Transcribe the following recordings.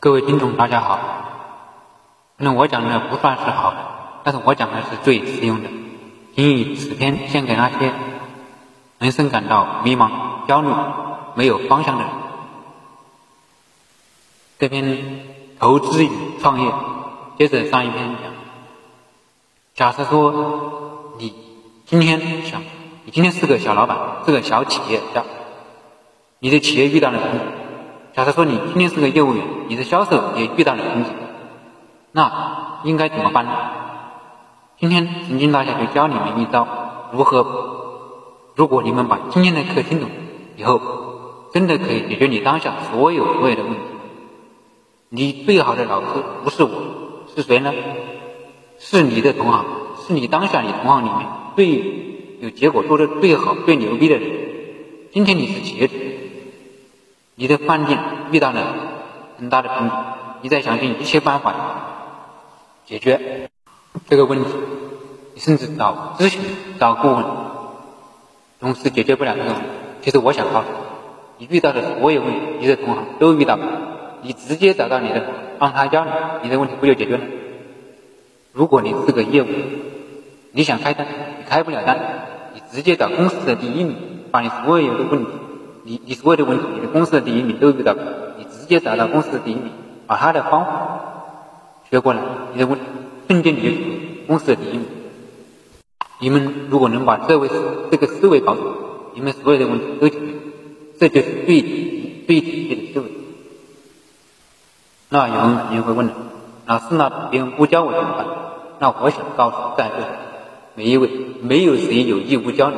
各位听众，大家好。可能我讲的不算是好的，但是我讲的是最实用的。请以此篇献给那些人生感到迷茫、焦虑、没有方向的人。这篇投资与创业，接着上一篇讲。假设说你今天想，你今天是个小老板，是个小企业家，你的企业遇到了瓶颈。假设说你今天是个业务员，你的销售也遇到了瓶颈，那应该怎么办呢？今天陈金大侠就教你们一招，如何？如果你们把今天的课听懂以后，真的可以解决你当下所有所有的问题。你最好的老师不是我，是谁呢？是你的同行，是你当下你同行里面最有结果、做的最好、最牛逼的人。今天你是企业主。你的饭店遇到了很大的瓶颈，你在想尽一切办法解决这个问题，你甚至找咨询、找顾问，同时解决不了这个问题。其实我想告诉你，你遇到的所有问题，你的同行都遇到，你直接找到你的，让他教你，你的问题不就解决了？如果你是个业务，你想开单，你开不了单，你直接找公司的第一名，把你所有的问题。你你所有的问题，你的公司的第一名都遇到过，你直接找到公司的第一名，把他的方法学过来，你的问瞬间你就公司的第一名。你们如果能把这位这个思维搞懂，你们所有的问题都解决，这就是最最体系的思维。那有人肯定会问了，老师，那别人不教我怎么办？那我想告诉在座每一位，没有谁有义务教你。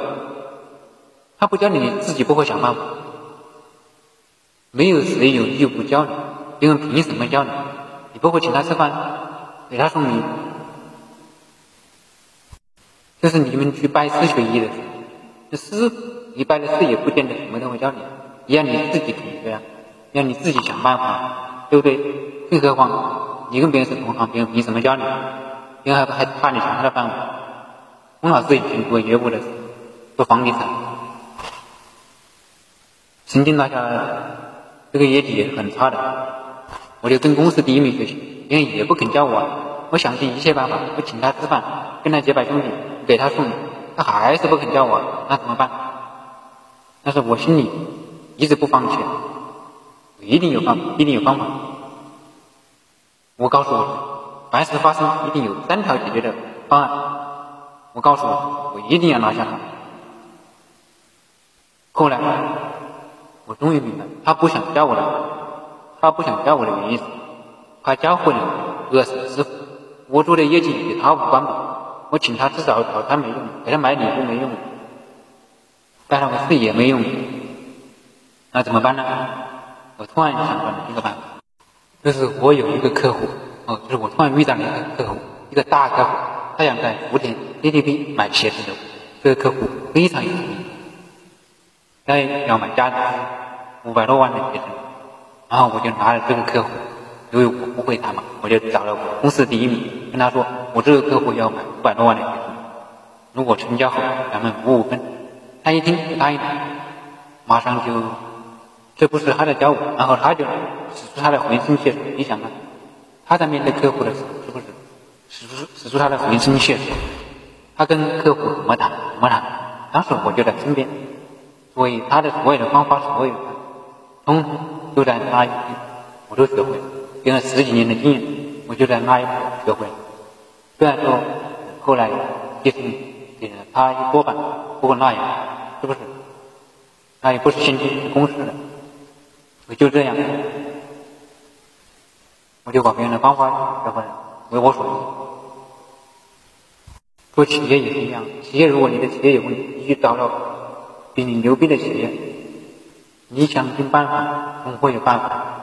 他不教你，你自己不会想办法。没有谁有义务教你，别人凭什么教你？你不会请他吃饭，给他送礼。这是你们去拜师学艺的时候，这师你拜的师也不见得什么都会教你，你要你自己肯学啊，要你自己想办法，对不对？更何况你跟别人是同行，别人凭什么教你？别人还还怕你抢他的饭碗？孔老师以前做业务的时候，做房地产。曾经拿下这个业绩很差的，我就跟公司第一名学习，别人也不肯教我，我想尽一切办法，我请他吃饭，跟他结拜兄弟，给他送礼，他还是不肯教我，那怎么办？但是我心里一直不放弃，一定有方，一定有方法。我告诉我，凡事发生一定有三条解决的方案。我告诉我，我一定要拿下他。后来。我终于明白，他不想加我了。他不想加我的原因是，他教会了饿死师傅。我做的业绩与他无关吧？我请他吃早早餐没用，给他买礼物没用，带他个事也没用。那怎么办呢？我突然想到了一个办法，就是我有一个客户，哦，就是我突然遇到了一个客户，一个大客户，他想在福田 KTV 买茄子酒。这个客户非常有诚意，他要买家具。五百多万的学生，然后我就拿了这个客户，因为我不会谈嘛，我就找了我公司第一名，跟他说我这个客户要买五百多万的学生，如果成交后咱们五五分。他一听就答应了，马上就，这不是他的教我，然后他就使出他的浑身解数。你想啊，他在面对客户的时候是不是使出使出他的浑身解数？他跟客户怎么谈怎么谈？当时我就在身边，所以他的所有的方法所有的。通通就在那一步，我都学会了。用了十几年的经验，我就在那一步学会了。虽然说后来接触给了他一多半，不过那样是不是？那也不是现金是公式的。我就这样，我就把别人的方法学会了，为我所用。做企业也是一样，企业如果你的企业有问题，你去找到比你牛逼的企业。你想尽办法，总会有办法。